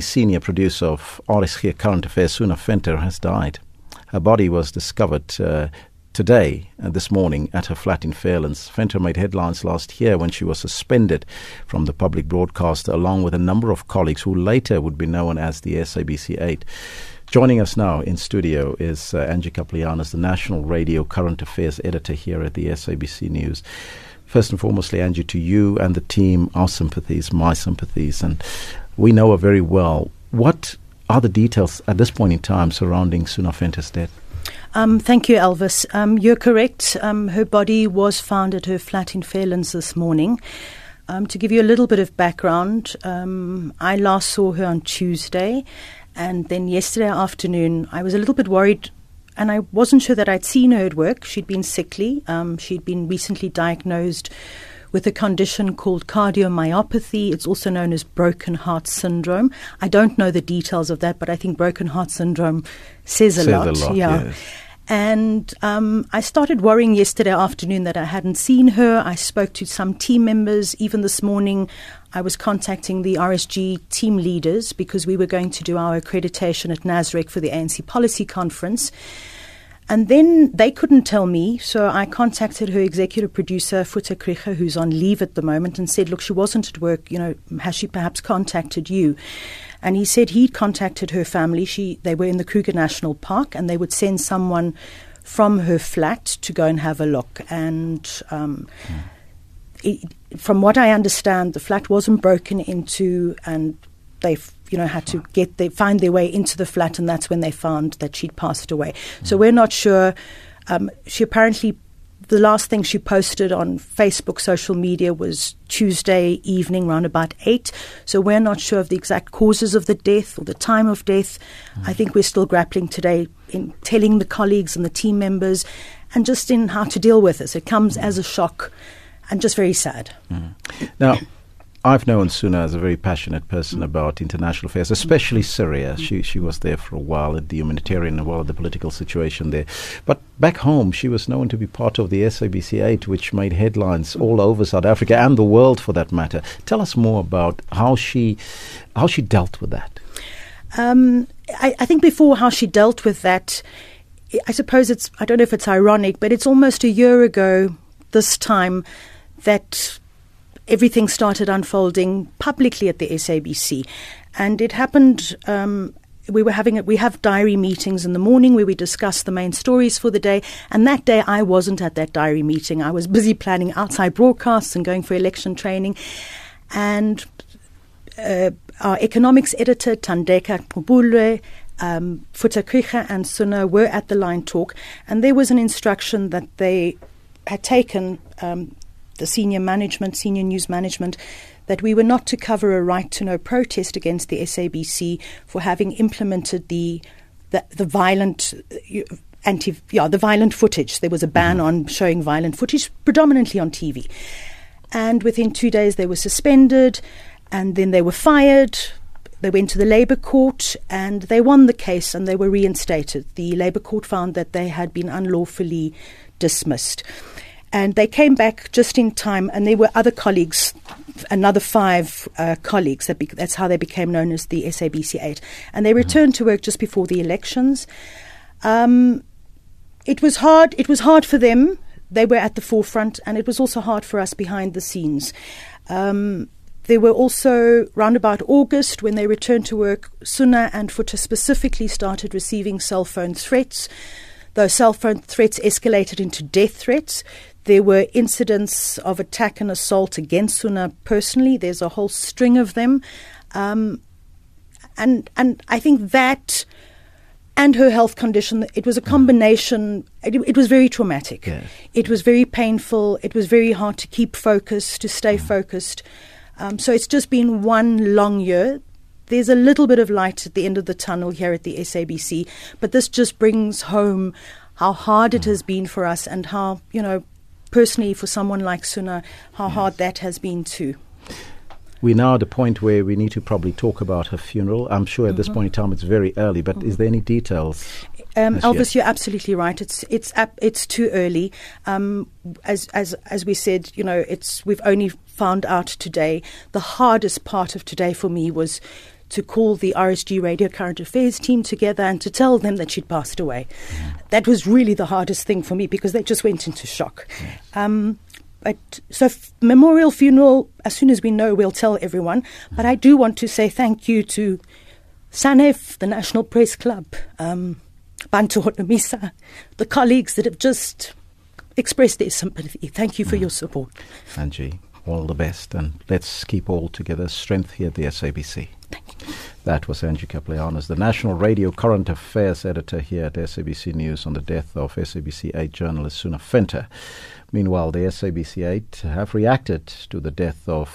senior producer of RSG Current Affairs, Suna Venter, has died. Her body was discovered uh, today, uh, this morning, at her flat in Fairlands. Venter made headlines last year when she was suspended from the public broadcaster, along with a number of colleagues who later would be known as the SABC 8. Joining us now in studio is uh, Angie Kapelianis, the National Radio Current Affairs editor here at the SABC News. First and foremostly, Angie, to you and the team, our sympathies, my sympathies, and we know her very well. What are the details at this point in time surrounding Suna Venter's death? Um, thank you, Elvis. Um, you're correct. Um, her body was found at her flat in Fairlands this morning. Um, to give you a little bit of background, um, I last saw her on Tuesday, and then yesterday afternoon, I was a little bit worried and I wasn't sure that I'd seen her at work. She'd been sickly. Um, she'd been recently diagnosed with a condition called cardiomyopathy. It's also known as broken heart syndrome. I don't know the details of that, but I think broken heart syndrome says a Says lot. a lot, yeah. yes. And um, I started worrying yesterday afternoon that I hadn't seen her. I spoke to some team members. Even this morning, I was contacting the RSG team leaders because we were going to do our accreditation at NASREC for the ANC policy conference. And then they couldn't tell me, so I contacted her executive producer, Foeta Krige, who's on leave at the moment, and said, Look, she wasn't at work, you know, has she perhaps contacted you? And he said he'd contacted her family. She, they were in the Kruger National Park, and they would send someone from her flat to go and have a look. And um, it, from what I understand, the flat wasn't broken into, and they, you know, had to get they find their way into the flat, and that's when they found that she'd passed away. So mm. we're not sure. Um, she apparently, the last thing she posted on Facebook, social media, was Tuesday evening, around about eight. So we're not sure of the exact causes of the death or the time of death. Mm. I think we're still grappling today in telling the colleagues and the team members, and just in how to deal with this. It comes mm. as a shock, and just very sad. Now, I've known Suna as a very passionate person about international affairs, especially Syria. She she was there for a while at the humanitarian as well as the political situation there. But back home, she was known to be part of the SABC 8, which made headlines all over South Africa and the world for that matter. Tell us more about how she how she dealt with that. Um, I, I think before how she dealt with that, I suppose it's, I don't know if it's ironic, but it's almost a year ago this time that everything started unfolding publicly at the SABC. And it happened. Um, we were having we have diary meetings in the morning where we discuss the main stories for the day. And that day, I wasn't at that diary meeting. I was busy planning outside broadcasts and going for election training. And uh, our economics editor, Thandeka Gqubule, um, and Suna were at the line talk, and there was an instruction that they had taken, um, the senior management, senior news management, that we were not to cover a right to know protest against the SABC for having implemented the the, the violent. Uh, Anti, yeah, the violent footage. There was a ban on showing violent footage, predominantly on TV. And within two days, they were suspended, and then they were fired. They went to the Labour Court and they won the case and they were reinstated. The Labour Court found that they had been unlawfully dismissed. And they came back just in time, and there were other colleagues, another five uh, colleagues. That be- that's how they became known as the SABC 8. And they returned to work just before the elections. Um, it was hard. It was hard for them. They were at the forefront, and it was also hard for us behind the scenes. Um, there were also, round about August, when they returned to work, Suna and Foeta specifically started receiving cell phone threats. Those cell phone threats escalated into death threats. There were incidents of attack and assault against Suna personally. There's a whole string of them. Um, and, and I think that and her health condition, it was a combination, it, it was very traumatic. Yes. It was very painful. It was very hard to keep focused, to stay focused. Um, so it's just been one long year. There's a little bit of light at the end of the tunnel here at the SABC, but this just brings home how hard it has been for us and how, you know, personally for someone like Suna, how hard that has been too. We're now at a point where we need to probably talk about her funeral. I'm sure at this point in time it's very early, but is there any details? Um, Elvis, you're absolutely right. It's it's it's too early. Um, as as as we said, you know, it's we've only found out today. The hardest part of today for me was to call the RSG Radio Current Affairs team together and to tell them that she'd passed away. That was really the hardest thing for me because they just went into shock. Um, but so f- memorial funeral as soon as we know we'll tell everyone but i do want to say thank you to sanef the national press club um, Bantu Holomisa, the colleagues that have just expressed their sympathy thank you for your support Angie, all the best, and let's keep all together. Strength here at the SABC. That was Angie Kapelianis, the National Radio Current Affairs Editor here at SABC News on the death of SABC 8 journalist Suna Venter. Meanwhile, the SABC 8 have reacted to the death of